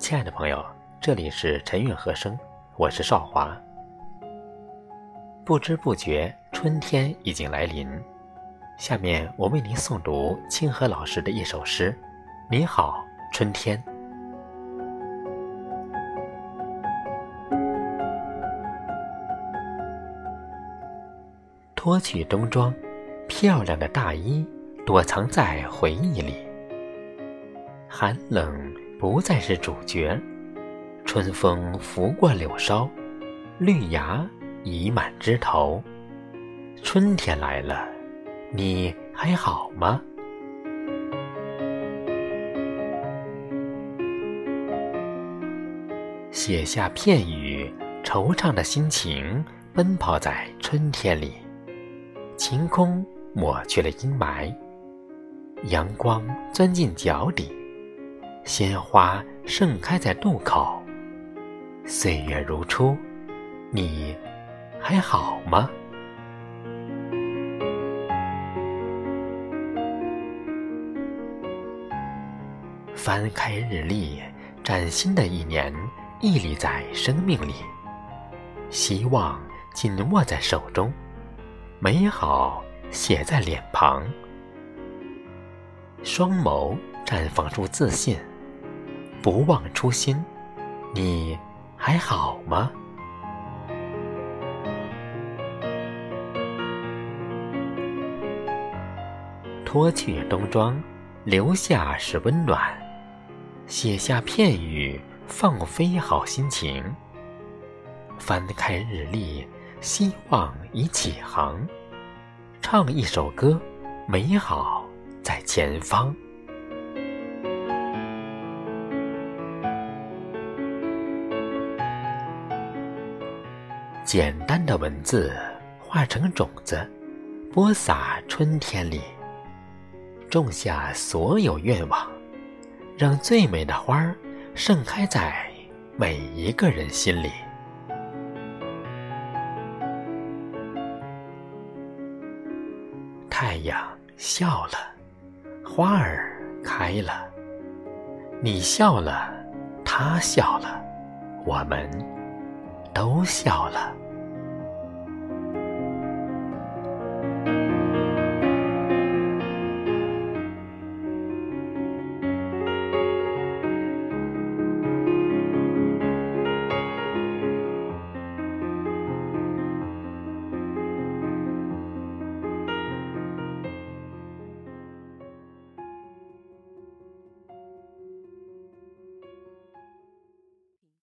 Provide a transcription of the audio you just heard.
亲爱的朋友，这里是陈韵和声，我是少华。不知不觉，春天已经来临。下面我为您诵读清河老师的一首诗：你好，春天。脱去冬装，漂亮的大衣躲藏在回忆里。寒冷。不再是主角，春风拂过柳梢，绿芽已满枝头。春天来了，你还好吗？写下片语，惆怅的心情奔跑在春天里。晴空抹去了阴霾，阳光钻进脚底。鲜花盛开在路口，岁月如初，你还好吗？翻开日历，崭新的一年屹立在生命里，希望紧握在手中，美好写在脸庞，双眸绽放出自信。不忘初心，你还好吗？脱去冬装，留下是温暖；写下片语，放飞好心情。翻开日历，希望已起航。唱一首歌，美好在前方。简单的文字化成种子，播撒春天里，种下所有愿望，让最美的花儿盛开在每一个人心里。太阳笑了，花儿开了，你笑了，他笑了，我们都笑了。